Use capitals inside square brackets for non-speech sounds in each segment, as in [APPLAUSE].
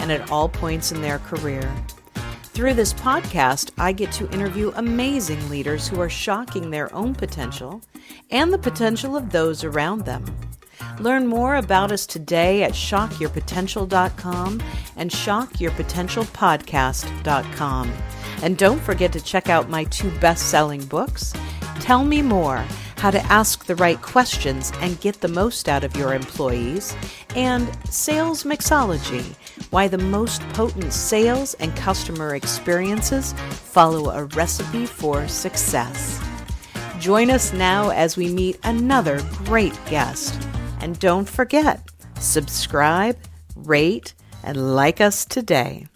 and at all points in their career. Through this podcast, I get to interview amazing leaders who are shocking their own potential and the potential of those around them. Learn more about us today at shockyourpotential.com and shockyourpotentialpodcast.com. And don't forget to check out my two best selling books Tell Me More how to ask the right questions and get the most out of your employees, and Sales Mixology why the most potent sales and customer experiences follow a recipe for success. Join us now as we meet another great guest. And don't forget, subscribe, rate, and like us today.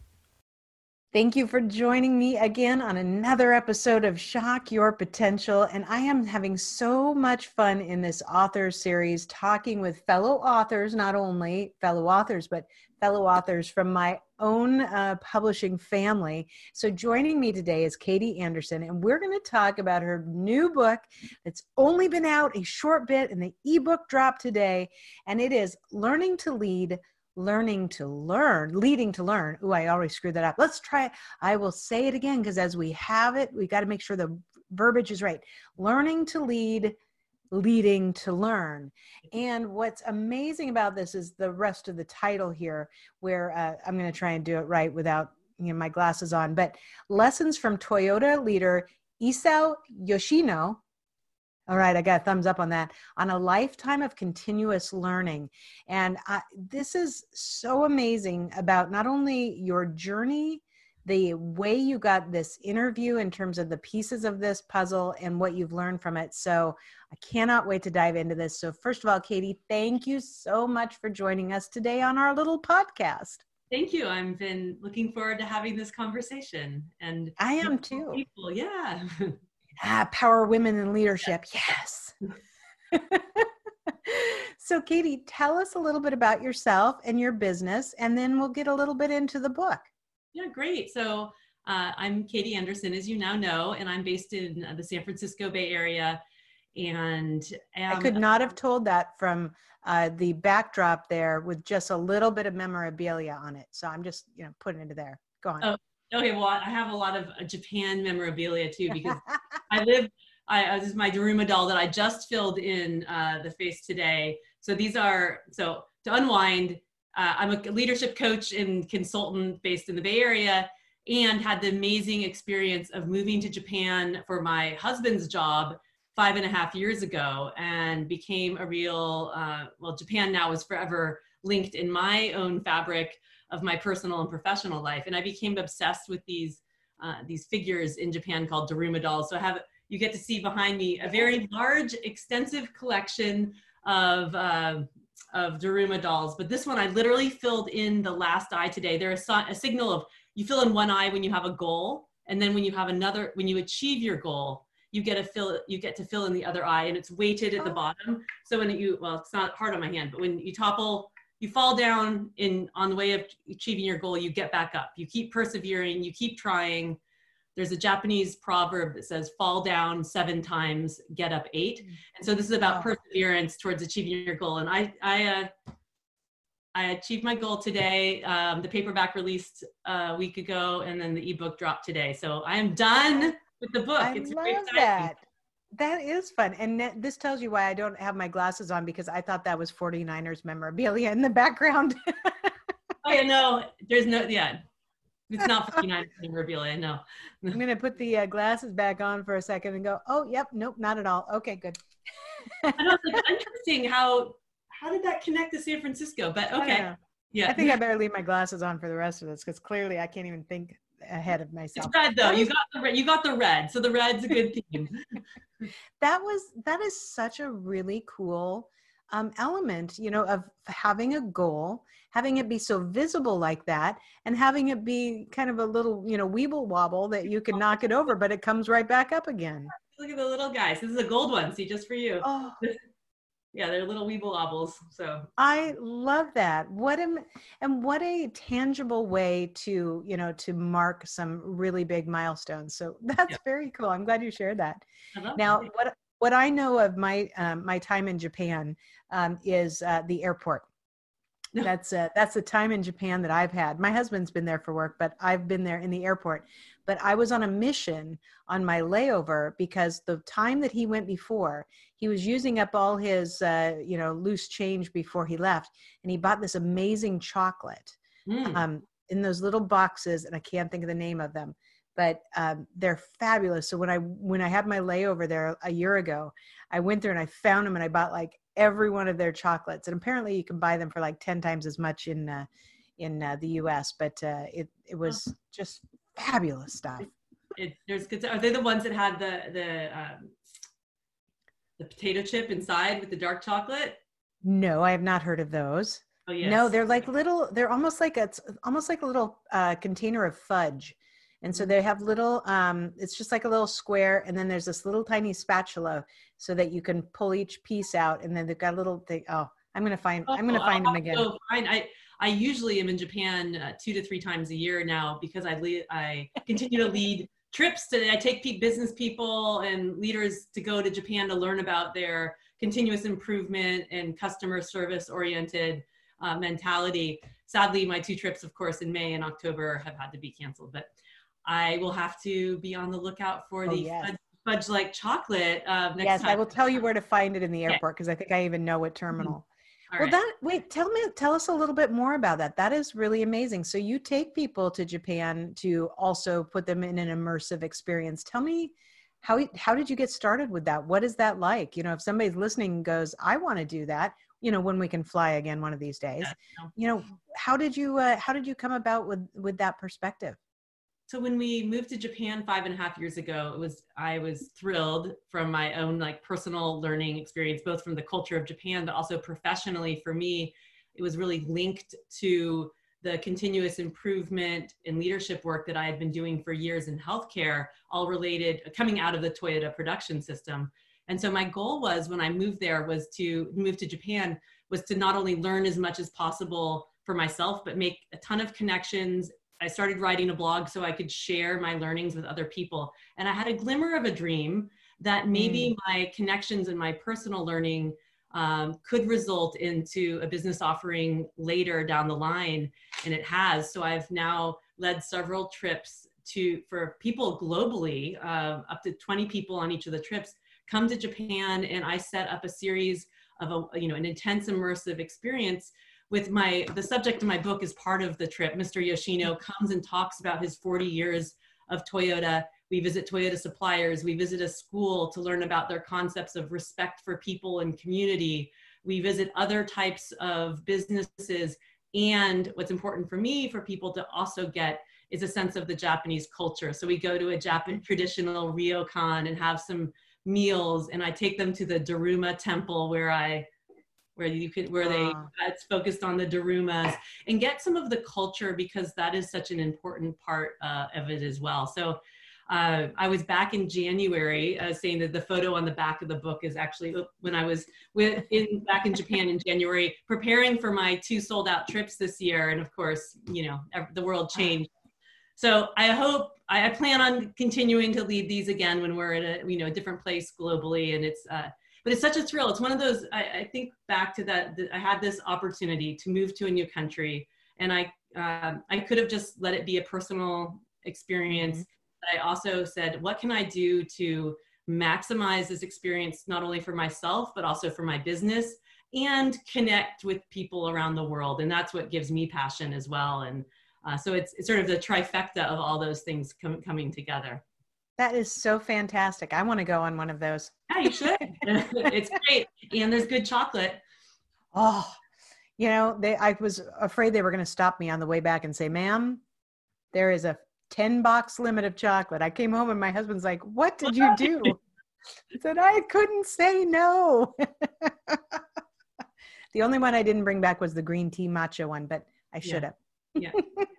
Thank you for joining me again on another episode of Shock Your Potential. And I am having so much fun in this author series, talking with fellow authors, not only fellow authors, but fellow authors from my own uh, publishing family. So, joining me today is Katie Anderson, and we're going to talk about her new book that's only been out a short bit, and the ebook dropped today. And it is Learning to Lead learning to learn, leading to learn. Oh, I already screwed that up. Let's try it. I will say it again because as we have it, we got to make sure the verbiage is right. Learning to lead, leading to learn. And what's amazing about this is the rest of the title here, where uh, I'm going to try and do it right without you know my glasses on. But lessons from Toyota leader Isao Yoshino all right, I got a thumbs up on that. On a lifetime of continuous learning. And I, this is so amazing about not only your journey, the way you got this interview in terms of the pieces of this puzzle and what you've learned from it. So I cannot wait to dive into this. So, first of all, Katie, thank you so much for joining us today on our little podcast. Thank you. I've been looking forward to having this conversation. And I am too. People, yeah. [LAUGHS] ah, power women in leadership. Yes. [LAUGHS] so, Katie, tell us a little bit about yourself and your business, and then we'll get a little bit into the book. Yeah, great. So, uh, I'm Katie Anderson, as you now know, and I'm based in the San Francisco Bay Area. And I could not have told that from uh, the backdrop there with just a little bit of memorabilia on it. So I'm just, you know, putting it into there. Go on. Oh, Okay, well, I have a lot of uh, Japan memorabilia too [LAUGHS] because I live. I uh, this is my Daruma doll that I just filled in uh, the face today. So these are so to unwind. Uh, I'm a leadership coach and consultant based in the Bay Area, and had the amazing experience of moving to Japan for my husband's job five and a half years ago, and became a real. Uh, well, Japan now is forever linked in my own fabric of my personal and professional life. And I became obsessed with these uh, these figures in Japan called Daruma dolls. So I have you get to see behind me a very large, extensive collection of uh, of Daruma dolls. But this one I literally filled in the last eye today. There's a, a signal of you fill in one eye when you have a goal, and then when you have another, when you achieve your goal, you get to fill you get to fill in the other eye, and it's weighted at the oh. bottom. So when you well, it's not hard on my hand, but when you topple you fall down in on the way of achieving your goal you get back up you keep persevering you keep trying there's a japanese proverb that says fall down seven times get up eight mm. and so this is about perseverance towards achieving your goal and i i uh, I achieved my goal today. Um, the paperback released a week ago, and then the ebook dropped today. So I am done with the book. I it's love that. That is fun. And this tells you why I don't have my glasses on because I thought that was 49ers memorabilia in the background. [LAUGHS] oh, yeah, no, there's no, yeah, it's not 49ers memorabilia, no. I'm going to put the uh, glasses back on for a second and go, oh, yep, nope, not at all. Okay, good. I know, it's like, interesting how, how did that connect to San Francisco? But okay. Yeah. I think I better leave my glasses on for the rest of this because clearly I can't even think ahead of myself. It's red though. You got the red. You got the red. So the red's a good theme. [LAUGHS] that was that is such a really cool um, element, you know, of having a goal, having it be so visible like that and having it be kind of a little you know weeble wobble that you can knock it over but it comes right back up again. Look at the little guys. This is a gold one see just for you. Oh. [LAUGHS] Yeah they're little weeble wobbles so. I love that. What am and what a tangible way to you know to mark some really big milestones. So [LAUGHS] that's yeah. very cool. I'm glad you shared that. Now that. what what i know of my um, my time in japan um, is uh, the airport [LAUGHS] that's uh, that's the time in Japan that I've had. My husband's been there for work, but I've been there in the airport. But I was on a mission on my layover because the time that he went before, he was using up all his uh, you know loose change before he left, and he bought this amazing chocolate mm. um, in those little boxes, and I can't think of the name of them but um, they're fabulous. So when I when I had my layover there a year ago, I went there and I found them and I bought like every one of their chocolates. And apparently, you can buy them for like ten times as much in uh, in uh, the U.S. But uh, it it was just fabulous stuff. It, there's good. Are they the ones that had the the um, the potato chip inside with the dark chocolate? No, I have not heard of those. Oh yes. No, they're like little. They're almost like a, it's almost like a little uh, container of fudge and so they have little, um, it's just like a little square. And then there's this little tiny spatula so that you can pull each piece out. And then they've got a little thing. Oh, I'm going to find, I'm going to find them again. So. I, I usually am in Japan uh, two to three times a year now because I lead, I continue to lead trips to, I take business people and leaders to go to Japan to learn about their continuous improvement and customer service oriented uh, mentality. Sadly, my two trips, of course, in May and October have had to be canceled, but I will have to be on the lookout for oh, the yes. fudge, fudge, like chocolate uh, next yes, time. I will tell you where to find it in the airport because okay. I think I even know what mm-hmm. terminal. Mm-hmm. well, right. that wait, tell me, tell us a little bit more about that. That is really amazing. So you take people to Japan to also put them in an immersive experience. Tell me how how did you get started with that? What is that like? You know, if somebody's listening goes, I want to do that. You know, when we can fly again one of these days. Yeah. You know, how did you uh, how did you come about with with that perspective? So when we moved to japan five and a half years ago it was i was thrilled from my own like personal learning experience both from the culture of japan but also professionally for me it was really linked to the continuous improvement and leadership work that i had been doing for years in healthcare all related coming out of the toyota production system. And so my goal was when i moved there was to move to japan was to not only learn as much as possible for myself but make a ton of connections I started writing a blog so I could share my learnings with other people. And I had a glimmer of a dream that maybe mm. my connections and my personal learning um, could result into a business offering later down the line. And it has. So I've now led several trips to for people globally, uh, up to 20 people on each of the trips, come to Japan, and I set up a series of a you know an intense immersive experience with my the subject of my book is part of the trip. Mr. Yoshino comes and talks about his 40 years of Toyota. We visit Toyota suppliers. We visit a school to learn about their concepts of respect for people and community. We visit other types of businesses. And what's important for me, for people to also get, is a sense of the Japanese culture. So we go to a Japan [LAUGHS] traditional ryokan and have some meals, and I take them to the Daruma temple where I where you could where they uh, it's focused on the darumas and get some of the culture because that is such an important part uh, of it as well. So uh, I was back in January, uh, saying that the photo on the back of the book is actually when I was with, in back in Japan in January, preparing for my two sold out trips this year, and of course, you know, the world changed. So I hope I, I plan on continuing to lead these again when we're at a you know a different place globally, and it's uh, but it's such a thrill. It's one of those, I, I think back to that, that, I had this opportunity to move to a new country and I, uh, I could have just let it be a personal experience. Mm-hmm. But I also said, what can I do to maximize this experience, not only for myself, but also for my business and connect with people around the world. And that's what gives me passion as well. And uh, so it's, it's sort of the trifecta of all those things com- coming together. That is so fantastic. I want to go on one of those. Yeah, you should. [LAUGHS] it's great. And there's good chocolate. Oh, you know, they I was afraid they were going to stop me on the way back and say, "Ma'am, there is a 10 box limit of chocolate." I came home and my husband's like, "What did you do?" [LAUGHS] I said, "I couldn't say no." [LAUGHS] The only one I didn't bring back was the green tea matcha one, but I should have. yeah.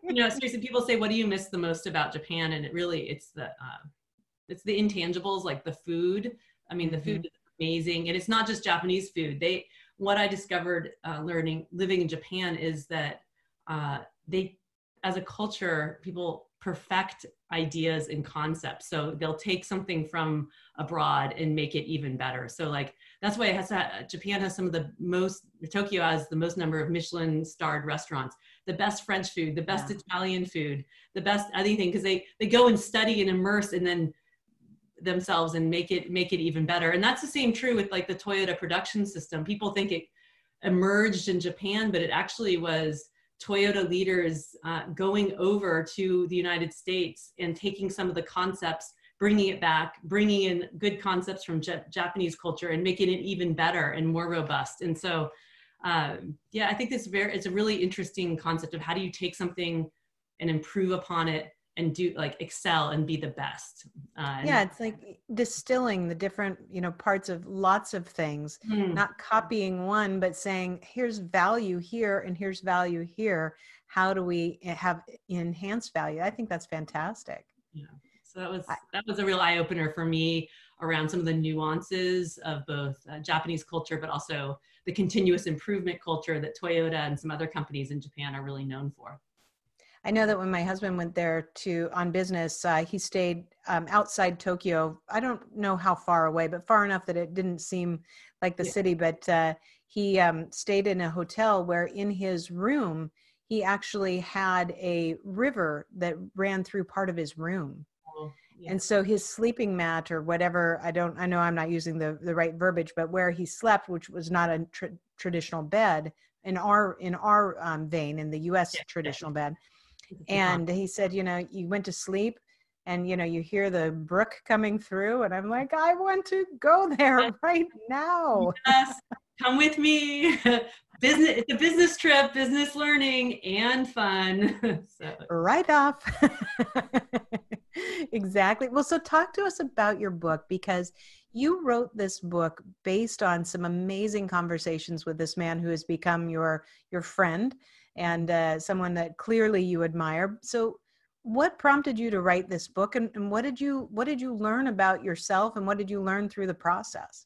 You know, seriously, people say, what do you miss the most about Japan? And it really, it's the, uh, it's the intangibles like the food. I mean, the food mm-hmm. is amazing. And it's not just Japanese food. They, what I discovered uh, learning, living in Japan is that uh, they, as a culture, people perfect ideas and concepts. So they'll take something from abroad and make it even better. So like that's why it has to, Japan has some of the most Tokyo has the most number of Michelin starred restaurants, the best French food, the best yeah. Italian food, the best anything because they they go and study and immerse and then themselves and make it make it even better. And that's the same true with like the Toyota production system. People think it emerged in Japan, but it actually was Toyota leaders uh, going over to the United States and taking some of the concepts, bringing it back, bringing in good concepts from J- Japanese culture and making it even better and more robust. And so, uh, yeah, I think this very it's a really interesting concept of how do you take something and improve upon it and do like excel and be the best uh, yeah it's like distilling the different you know parts of lots of things mm. not copying one but saying here's value here and here's value here. How do we have enhanced value? I think that's fantastic. Yeah so that was that was a real eye-opener for me around some of the nuances of both uh, japanese culture but also the continuous improvement culture that toyota and some other companies in japan are really known for I know that when my husband went there to on business, uh, he stayed um, outside Tokyo. I don't know how far away, but far enough that it didn't seem like the yeah. city. But uh, he um, stayed in a hotel where, in his room, he actually had a river that ran through part of his room. Oh, yeah. And so his sleeping mat or whatever, I don't, I know I'm not using the, the right verbiage, but where he slept, which was not a tr- traditional bed in our, in our um, vein, in the U.S. Yeah. traditional bed, and he said you know you went to sleep and you know you hear the brook coming through. And i'm like i want to go there [LAUGHS] right now. Yes come with me. [LAUGHS] Business it's a business trip business learning and fun. [LAUGHS] So. right off. Exactly. Well so talk to us about your book because you wrote this book based on some amazing conversations with this man who has become your your friend and uh, someone that clearly you admire. So, what prompted you to write this book, and, and what did you what did you learn about yourself, and what did you learn through the process?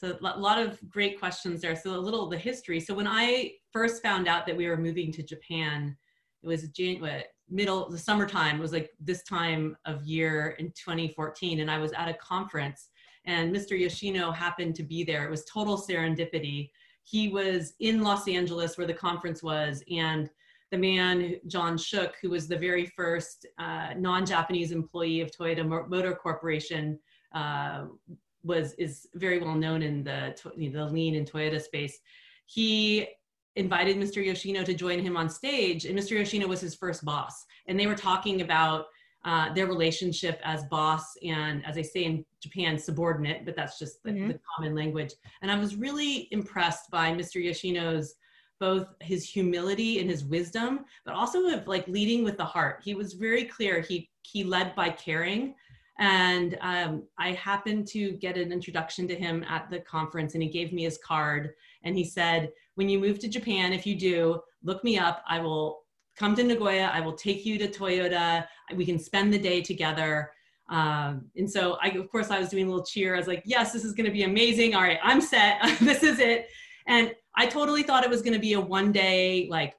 So a lot of great questions there. So a little of the history. So when I first found out that we were moving to Japan, it was January, middle the summertime. It was like this time of year in 2014, and I was at a conference, and Mr. Yoshino happened to be there. It was total serendipity he was in Los Angeles where the conference was, and the man, John Shook, who was the very first uh, non-Japanese employee of Toyota Motor Corporation, uh, was is very well known in the the lean and Toyota space. He invited Mr. Yoshino to join him on stage, and Mr. Yoshino was his first boss, and they were talking about uh, their relationship as boss and as I say in Japan, subordinate, but that's just the, mm-hmm. the, common language. And I was really impressed by Mr. Yoshino's both his humility and his wisdom, but also of like leading with the heart. He was very clear. He he led by caring. And um, I happened to get an introduction to him at the conference, and he gave me his card. And he said, "When you move to Japan, if you do, look me up. I will come to Nagoya. I will take you to Toyota. We can spend the day together. Um, and so I, of course, I was doing a little cheer. I was like, yes, this is going to be amazing. All right, I'm set. [LAUGHS] this is it. And I totally thought it was going to be a one day, like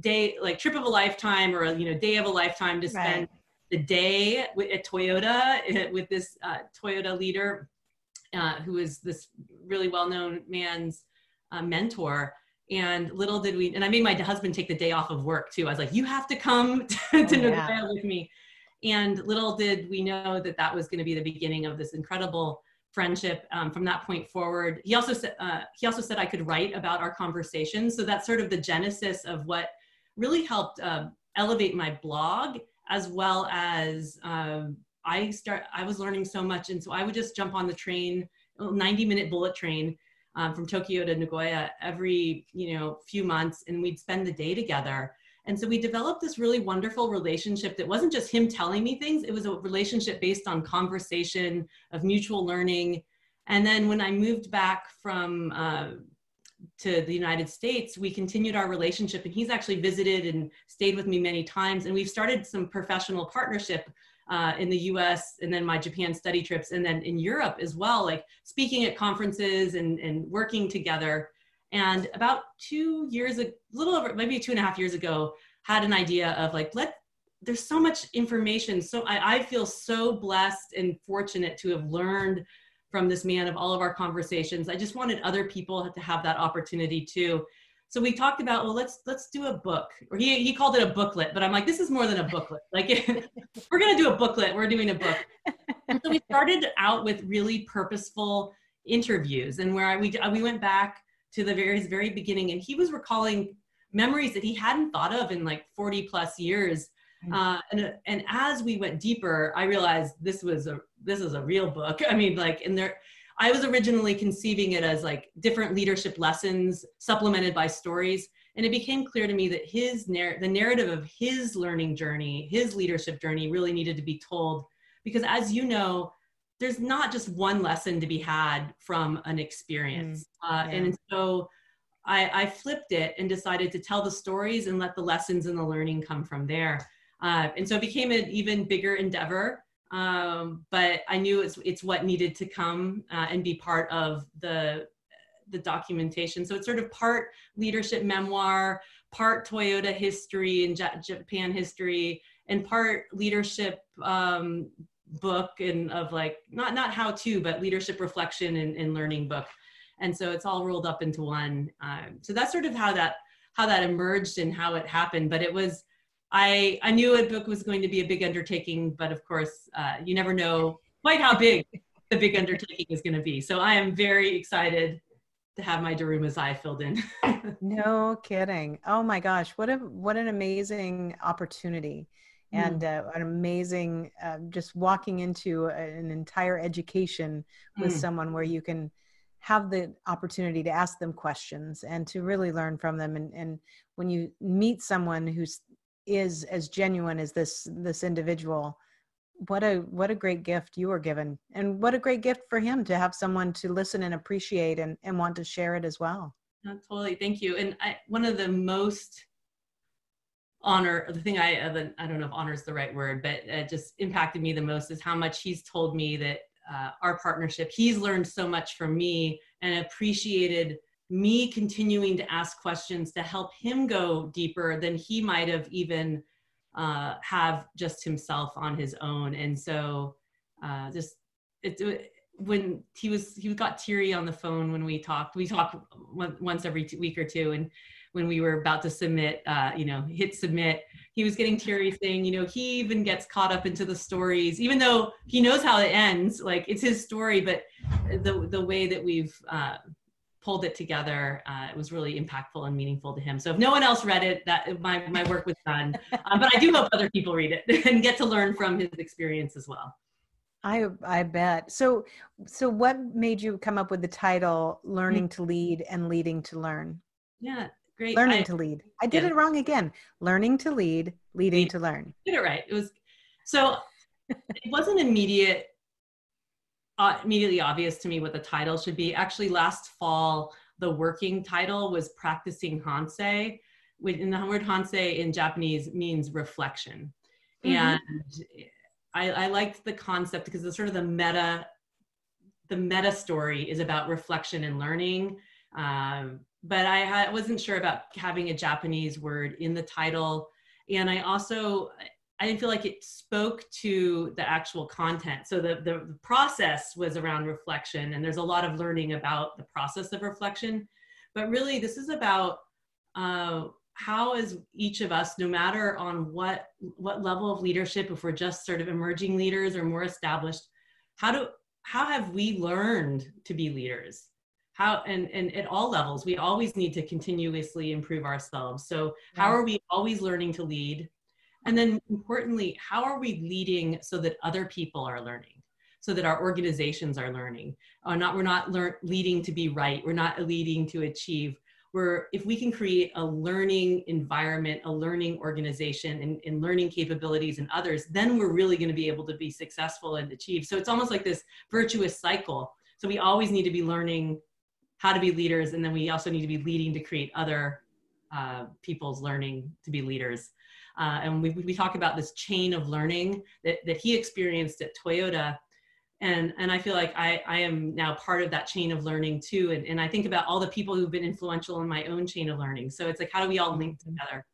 day, like trip of a lifetime or a, you know, day of a lifetime to spend right. the day at Toyota [LAUGHS] with this uh, Toyota leader uh, who is this really well-known man's uh, mentor and little did we, and I made my husband take the day off of work too. I was like, you have to come [LAUGHS] to, oh, to Nagoya with me. And little did we know that that was going to be the beginning of this incredible friendship. Um, from that point forward, he also said uh, he also said I could write about our conversation. So that's sort of the genesis of what really helped uh, elevate my blog, as well as um, I start. I was learning so much, and so I would just jump on the train, 90 minute bullet train um, from Tokyo to Nagoya every you know few months, and we'd spend the day together. And so we developed this really wonderful relationship that wasn't just him telling me things; it was a relationship based on conversation, of mutual learning. And then when I moved back from uh, to the United States, we continued our relationship, and he's actually visited and stayed with me many times. And we've started some professional partnership uh, in the US and then my Japan study trips and then in Europe as well, like speaking at conferences and, and working together. And about two years, a little over, maybe two and a half years ago, had an idea of like, let, there's so much information. So I, I feel so blessed and fortunate to have learned from this man of all of our conversations. I just wanted other people to have that opportunity too so we talked about well let's let's do a book. Or he, he called it a booklet but i'm like this is more than a booklet. Like [LAUGHS] we're going to do a booklet. We're doing a book. And so we [LAUGHS] started out with really purposeful interviews and where I, we, we went back to the very very beginning and he was recalling memories that he hadn't thought of in like 40 plus years. Mm. uh, and, and as we went deeper i realized this was a this is a real book. [LAUGHS] I mean like and there I was originally conceiving it as like different leadership lessons supplemented by stories. And it became clear to me that his narr- the narrative of his learning journey, his leadership journey really needed to be told. Because as you know, there's not just one lesson to be had from an experience. Mm, uh, And so I, I, flipped it and decided to tell the stories and let the lessons and the learning come from there. Uh, and so it became an even bigger endeavor um, but I knew it's it's what needed to come uh, and be part of the the documentation. So it's sort of part leadership memoir, part Toyota history and Japan history, and part leadership um, book and of like not not how to, but leadership reflection and, and learning book. And so it's all rolled up into one. Um, so that's sort of how that how that emerged and how it happened. But it was I, I knew a book was going to be a big undertaking, but of course, uh, you never know quite how big the big undertaking is going to be. So I am very excited to have my Daruma's eye filled in. [LAUGHS] no kidding. Oh my gosh, what a what an amazing opportunity, and uh, an amazing uh, just walking into an entire education with mm. someone where you can have the opportunity to ask them questions and to really learn from them and, and when you meet someone who's is as genuine as this this individual what a what a great gift you were given. And what a great gift for him to have someone to listen and appreciate and, and want to share it as well. Totally. Thank you. And I, one of the most honor the thing i i don't know if honor is the right word but it just impacted me the most is how much he's told me that uh, our partnership he's learned so much from me and appreciated me continuing to ask questions to help him go deeper than he might have even uh, have just himself on his own. And so uh, just it, when he was he got teary on the phone when we talked. We talk once every week or two, and when we were about to submit, uh, you know, hit submit, he was getting teary, saying, you know, he even gets caught up into the stories, even though he knows how it ends. Like it's his story, but the the way that we've uh, pulled it together. Uh, it was really impactful and meaningful to him. So if no one else read it, that my, my work was done. [LAUGHS] Um, but I do hope other people read it [LAUGHS] and get to learn from his experience as well. I I bet. So so what made you come up with the title "Learning mm-hmm. to Lead" and "Leading to Learn"? Yeah, great. Learning I, to lead. I did yeah. it wrong again. Learning to lead, leading lead. to learn. Did it right. It was so. it wasn't immediate uh, immediately obvious to me what the title should be. Actually, last fall, the working title was Practicing Hansei. In the word Hansei in Japanese means reflection. Mm-hmm. And I, I liked the concept because the sort of the meta, the meta story is about reflection and learning. Um, but I, I wasn't sure about having a Japanese word in the title. And I also, I didn't feel like it spoke to the actual content. So the, the, the, process was around reflection, and there's a lot of learning about the process of reflection. But really, this is about uh, how is each of us, no matter on what what level of leadership, if we're just sort of emerging leaders or more established, how do how have we learned to be leaders? How and and at all levels, we always need to continuously improve ourselves. So how are we always learning to lead? And then importantly, how are we leading so that other people are learning? So that our organizations are learning. Uh, not we're not lear- leading to be right. We're not leading to achieve. We're if we can create a learning environment, a learning organization, and, and learning capabilities in others, then we're really going to be able to be successful and achieve. So it's almost like this virtuous cycle. So we always need to be learning how to be leaders, and then we also need to be leading to create other uh, people's learning to be leaders. Uh, and we, we talk about this chain of learning that, that he experienced at Toyota. And, and I feel like I, I am now part of that chain of learning too. And, and I think about all the people who've been influential in my own chain of learning. So it's like, how do we all link together?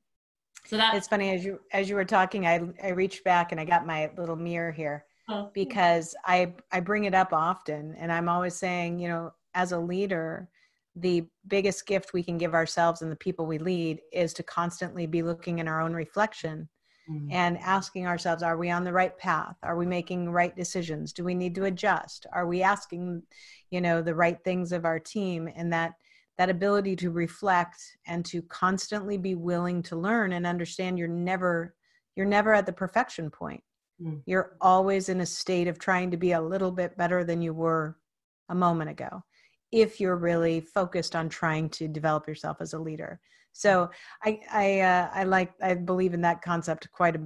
So that it's funny as you as you were talking, I I reached back and I got my little mirror here oh. because I I bring it up often, and I'm always saying, you know, as a leader, the biggest gift we can give ourselves and the people we lead is to constantly be looking in our own reflection mm-hmm. and asking ourselves are we on the right path? Are we making right decisions? Do we need to adjust? Are we asking you know the right things of our team? And that that ability to reflect and to constantly be willing to learn and understand you're never you're never at the perfection point. Mm-hmm. you're always in a state of trying to be a little bit better than you were a moment ago if you're really focused on trying to develop yourself as a leader. So i i uh, i like i believe in that concept quite a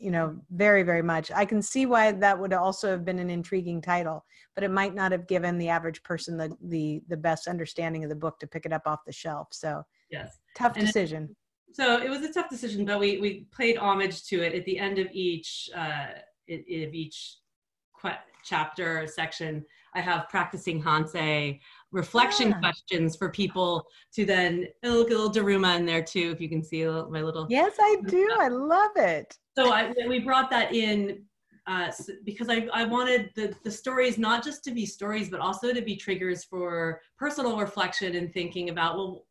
you know very very much. I can see why that would also have been an intriguing title but it might not have given the average person the the, the best understanding of the book to pick it up off the shelf. So yes. tough and decision. It, so it was a tough decision but we we played homage to it at the end of each uh of each chapter section. I have practicing Hansei reflection yeah. questions for people to then look a little Daruma in there too, if you can see my little. Yes, I do. I love it. So I, we brought that in uh, because I, I wanted the, the stories not just to be stories, but also to be triggers for personal reflection and thinking about, well,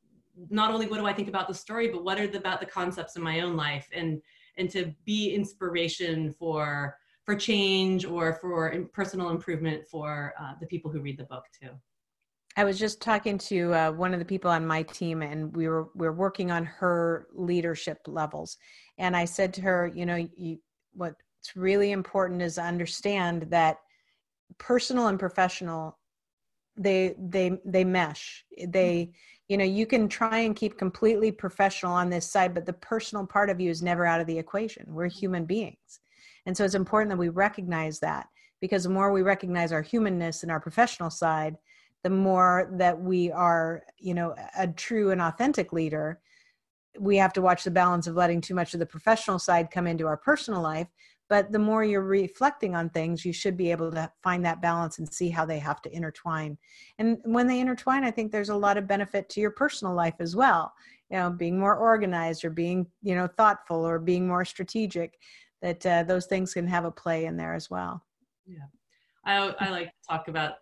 not only what do I think about the story, but what are the, about the concepts in my own life and, and to be inspiration for, for change or for personal improvement for uh, the people who read the book too. I was just talking to uh, one of the people on my team, and we were we are working on her leadership levels. And I said to her, you know, you, what's really important is to understand that personal and professional they they they mesh. They you know you can try and keep completely professional on this side, but the personal part of you is never out of the equation. We're human beings, and so it's important that we recognize that because the more we recognize our humanness and our professional side the more that we are you know a true and authentic leader we have to watch the balance of letting too much of the professional side come into our personal life. But the more you're reflecting on things you should be able to find that balance and see how they have to intertwine. And when they intertwine i think there's a lot of benefit to your personal life as well. You know being more organized or being you know thoughtful or being more strategic that uh, those things can have a play in there as well. Yeah. I, I like to talk about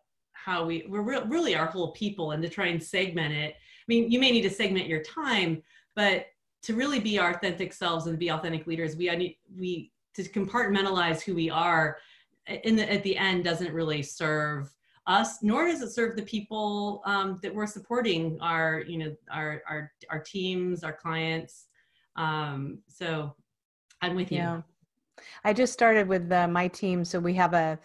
how we we're re- really our whole people and to try and segment it. I mean you may need to segment your time but to really be our authentic selves and be authentic leaders we need we to compartmentalize who we are in the at the end doesn't really serve us nor does it serve the people um, that we're supporting our you know our our our teams our clients. Um, so i'm with you. I just started with uh, my team so we have a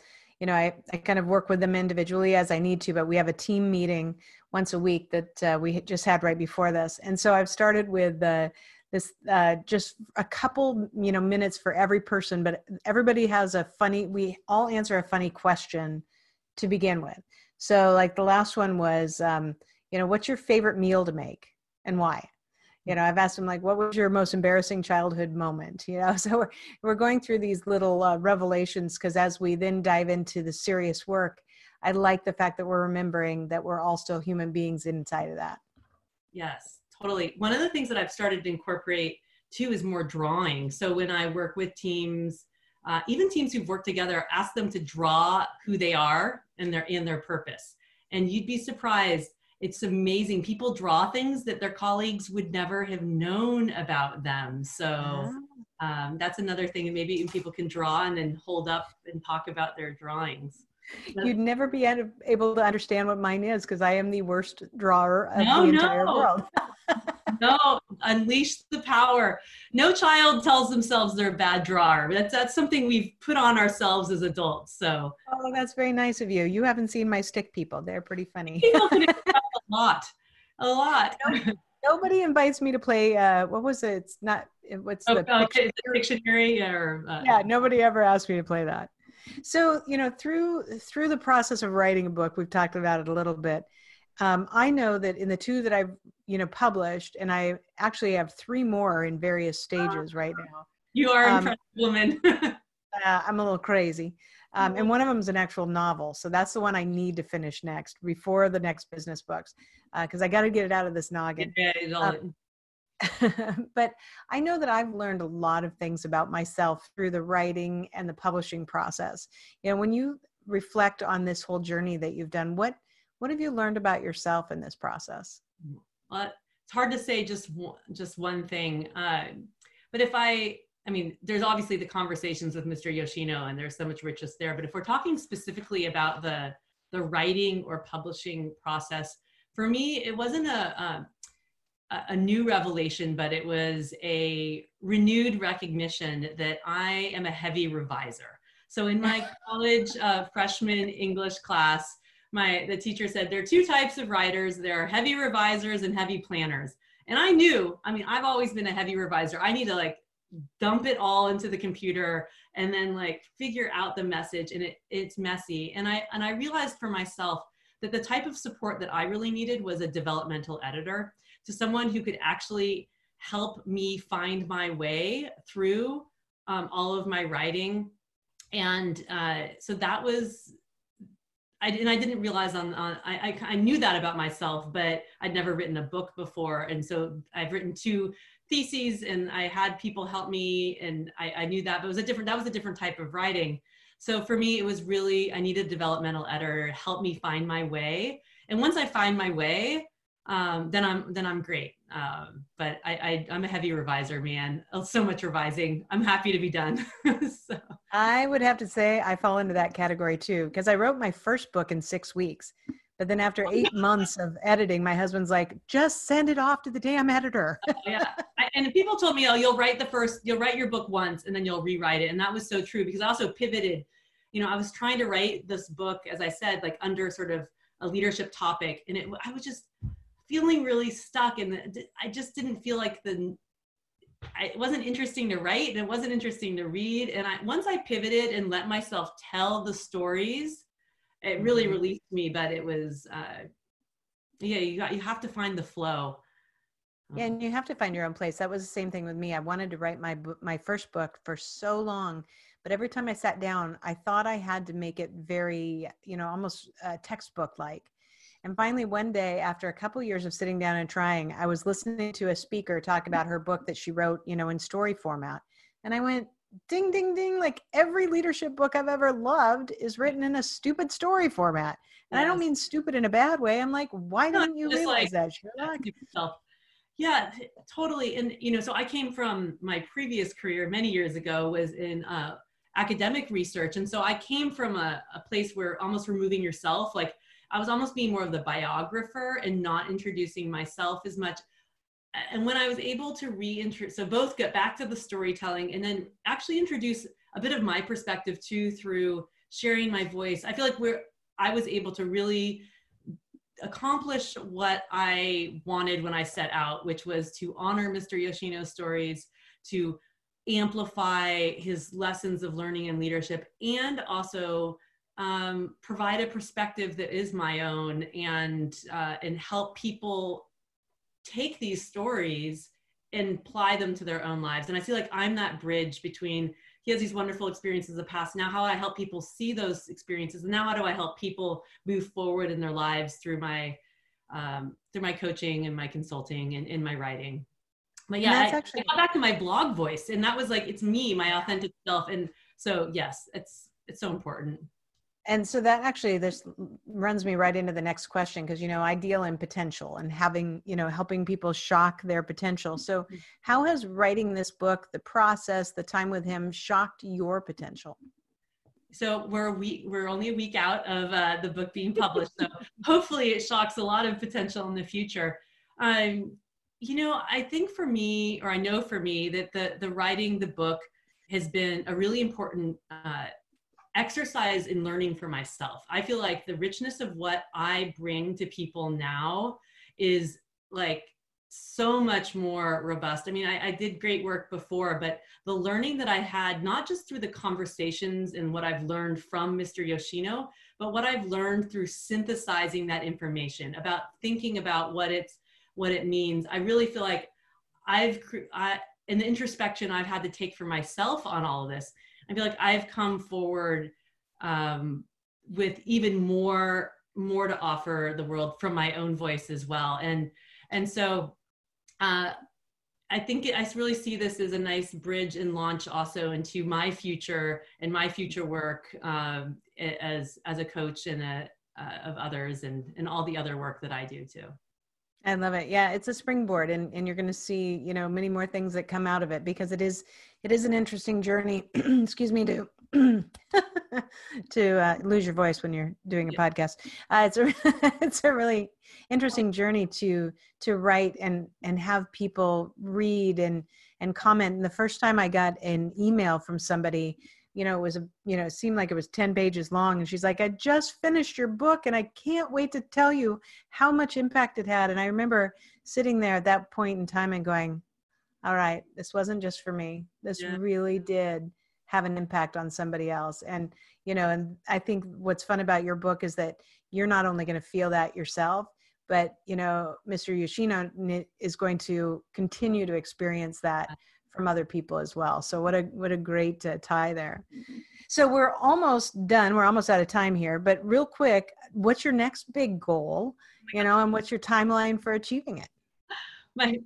you know, I, I kind of work with them individually as I need to, but we have a team meeting once a week that uh, we just had right before this. And so I've started with uh, this uh, just a couple, you know, minutes for every person, but everybody has a funny, we all answer a funny question to begin with. So like the last one was, um, you know, what's your favorite meal to make and why? You know i've asked them like what was your most embarrassing childhood moment? You know [LAUGHS] so we're, we're going through these little uh, revelations because as we then dive into the serious work i like the fact that we're remembering that we're all still human beings inside of that. Yes totally. One of the things that i've started to incorporate too is more drawing. So when i work with teams uh, even teams who've worked together ask them to draw who they are and their and their purpose. And you'd be surprised it's amazing. People draw things that their colleagues would never have known about them. So um, that's another thing. And maybe people can draw and then hold up and talk about their drawings. You'd never be able to understand what mine is because I am the worst drawer of no, the entire no. world. [LAUGHS] no, unleash the power. No child tells themselves they're a bad drawer. That's that's something we've put on ourselves as adults. So Oh, that's very nice of you. You haven't seen my stick people. They're pretty funny. a lot. A lot. [LAUGHS] Nobody, nobody invites me to play uh what was it? It's not what's oh, the oh, Pictionary or uh, Yeah, nobody ever asked me to play that. So, you know, through through the process of writing a book, we've talked about it a little bit um, I know that in the two that I've you know published, and I actually have three more in various stages right now. You are um, impressive woman. [LAUGHS] uh, I'm a little crazy. Um, and one of them is an actual novel. So that's the one I need to finish next before the next business books, because uh, I got to get it out of this noggin. Um, [LAUGHS] but I know that I've learned a lot of things about myself through the writing and the publishing process. You know, when you reflect on this whole journey that you've done, what what have you learned about yourself in this process? Well, it's hard to say just one, just one thing. Uh, but if I, I mean, there's obviously the conversations with Mr. Yoshino, and there's so much richness there. But if we're talking specifically about the the writing or publishing process, for me, it wasn't a, a a new revelation, but it was a renewed recognition that I am a heavy reviser. So in my [LAUGHS] college uh, freshman English class, my the teacher said there are two types of writers. There are heavy revisers and heavy planners. And I knew, I mean, I've always been a heavy reviser. I need to like dump it all into the computer and then like figure out the message and it it's messy. And I and I realized for myself that the type of support that I really needed was a developmental editor to someone who could actually help me find my way through um, all of my writing. And uh, so that was, I, and I didn't realize on, on I, I, knew that about myself, but I'd never written a book before. And so I've written two theses and I had people help me and I, I knew that, but it was a different, that was a different type of writing. So for me, it was really, I needed a developmental editor to help me find my way. And once I find my way, um, then I'm then I'm great. Um, but I, I am a heavy reviser, man. Oh, so much revising. I'm happy to be done. [LAUGHS] so. I would have to say I fall into that category too because I wrote my first book in six weeks. But then after eight [LAUGHS] months of editing, my husband's like, just send it off to the damn editor. [LAUGHS] yeah. I, and people told me, oh, you'll write the first, you'll write your book once and then you'll rewrite it. And that was so true because I also pivoted. You know, I was trying to write this book, as I said, like under sort of a leadership topic. And it, I was just, feeling really stuck and I just didn't feel like the I, it wasn't interesting to write and it wasn't interesting to read and I once I pivoted and let myself tell the stories it really mm-hmm. released me but it was uh yeah you got you have to find the flow yeah, and you have to find your own place. That was the same thing with me. I wanted to write my my first book for so long, but every time I sat down, I thought I had to make it very, you know, almost uh, textbook like. And finally, one day, after a couple years of sitting down and trying, I was listening to a speaker talk about her book that she wrote, you know, in story format. And I went, ding, ding, ding. Like every leadership book I've ever loved is written in a stupid story format. And yes. I don't mean stupid in a bad way. I'm like, why no, didn't you realize like, that, Sherlock? Yeah, totally. And, you know, so I came from my previous career many years ago was in uh, academic research. And so I came from a, a place where almost removing yourself, like I was almost being more of the biographer and not introducing myself as much. And when I was able to reintroduce, so both get back to the storytelling and then actually introduce a bit of my perspective too through sharing my voice. I feel like we're, I was able to really accomplish what I wanted when I set out, which was to honor Mr. Yoshino's stories, to amplify his lessons of learning and leadership, and also um, provide a perspective that is my own and uh, and help people take these stories and apply them to their own lives. And I feel like I'm that bridge between he has these wonderful experiences of the past. Now, how do I help people see those experiences? And now, how do I help people move forward in their lives through my um, through my coaching and my consulting and in my writing? But yeah, I, actually- I got back to my blog voice, and that was like it's me, my authentic self. And so, yes, it's it's so important and so that actually this runs me right into the next question because you know i deal in potential and having you know helping people shock their potential. So mm-hmm. how has writing this book the process the time with him shocked your potential? So we're a week we're only a week out of uh, the book being published so [LAUGHS] hopefully it shocks a lot of potential in the future. Um, you know i think for me or i know for me that the the writing the book has been a really important uh, exercise in learning for myself. I feel like the richness of what I bring to people now is like so much more robust. I mean, I, I, did great work before, but the learning that I had, not just through the conversations and what I've learned from Mr. Yoshino, but what I've learned through synthesizing that information about thinking about what it's what it means. I really feel like I've I, in the introspection I've had to take for myself on all of this. I feel like I've come forward um, with even more more to offer the world from my own voice as well. And and so uh, I think it, I really see this as a nice bridge and launch also into my future and my future work um, as as a coach and a, uh, of others and and all the other work that I do too. I love it. Yeah, it's a springboard and, and you're going to see, you know, many more things that come out of it because it is it is an interesting journey, [CLEARS THROAT] excuse me, to [CLEARS THROAT] to uh, lose your voice when you're doing a yeah. podcast. Uh, it's a [LAUGHS] it's a really interesting journey to to write and and have people read and and comment. And the first time I got an email from somebody you know, it was a, you know, it seemed like it was 10 pages long. And she's like, I just finished your book and I can't wait to tell you how much impact it had. And I remember sitting there at that point in time and going, all right, this wasn't just for me. This yeah. really did have an impact on somebody else. And, you know, and I think what's fun about your book is that you're not only going to feel that yourself, but, you know, Mr. Yoshino is going to continue to experience that from other people as well. So what a what a great uh, tie there. Mm-hmm. So we're almost done. We're almost out of time here, but real quick, what's your next big goal? Oh you know, and what's your timeline for achieving it? [SIGHS] My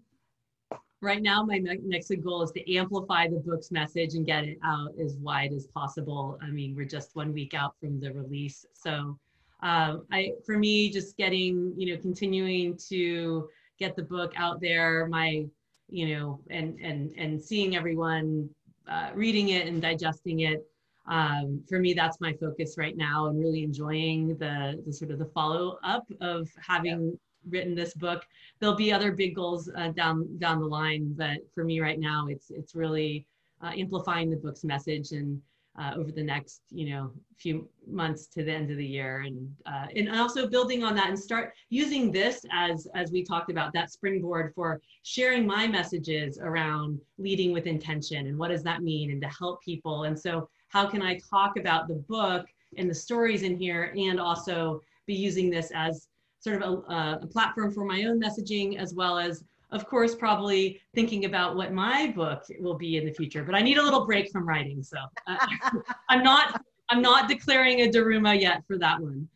right now, my next big goal is to amplify the book's message and get it out as wide as possible. I mean, we're just one week out from the release, so um, I for me, just getting you know, continuing to get the book out there. My you know, and and and seeing everyone uh, reading it and digesting it. Um, for me, that's my focus right now, and really enjoying the the sort of the follow up of having yeah. written this book. There'll be other big goals uh, down down the line, but for me right now, it's it's really uh, amplifying the book's message and uh, over the next you know few months to the end of the year. And uh, and also building on that and start using this as as we talked about that springboard for sharing my messages around leading with intention and what does that mean and to help people. And so how can i talk about the book and the stories in here and also be using this as sort of a, a platform for my own messaging as well as of course, probably thinking about what my book will be in the future. But I need a little break from writing, so uh, [LAUGHS] I'm not I'm not declaring a Daruma yet for that one.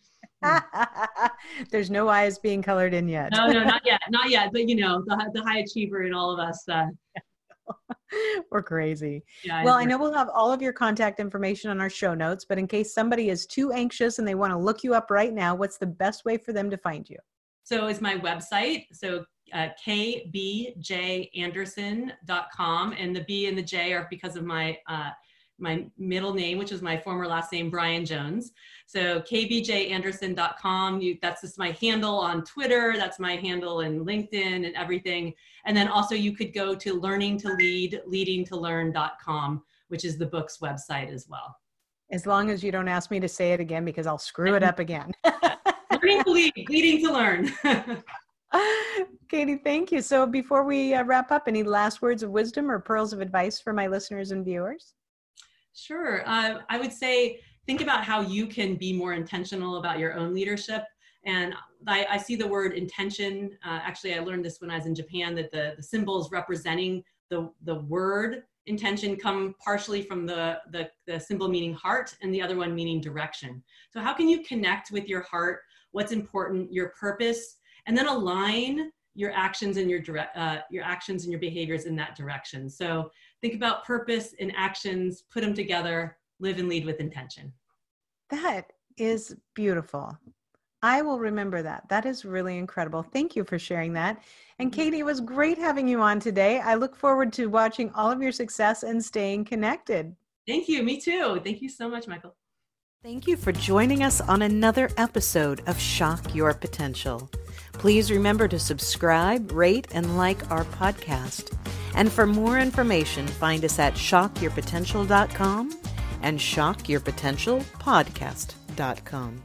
[LAUGHS] There's no eyes being colored in yet. no, no, not yet, not yet. But you know, the the high achiever in all of us. Uh, [LAUGHS] We're crazy. Yeah, well, I know we'll have all of your contact information on our show notes, but in case somebody is too anxious and they want to look you up right now, what's the best way for them to find you? So it's my website. So uh, kbjanderson.com. And the B and the J are because of my, uh, my middle name, which is my former last name, Brian Jones. So kbjanderson.com. You, that's just my handle on Twitter. That's my handle in LinkedIn and everything. And then also you could go to learning to lead, leading to learn.com, which is the book's website as well. As long as you don't ask me to say it again because I'll screw it [LAUGHS] up again. [LAUGHS] learning to lead, leading to learn. [LAUGHS] [LAUGHS] Katie, thank you. So before we uh, wrap up, any last words of wisdom or pearls of advice for my listeners and viewers? Sure. Uh, I would say think about how you can be more intentional about your own leadership. And I, I see the word intention. Uh, actually, I learned this when I was in Japan that the, the symbols representing the, the word intention come partially from the, the, the symbol meaning heart and the other one meaning direction. So, how can you connect with your heart? What's important, your purpose, and then align your actions and your direct uh, your actions and your behaviors in that direction. So think about purpose and actions put them together live and lead with intention. That is beautiful. I will remember that. That is really incredible. Thank you for sharing that. And mm-hmm. katie it was great having you on today. I look forward to watching all of your success and staying connected. Thank you. Me too. Thank you so much michael. Thank you for joining us on another episode of Shock Your Potential. Please remember to subscribe, rate, and like our podcast. And for more information, find us at shockyourpotential.com and shockyourpotentialpodcast.com.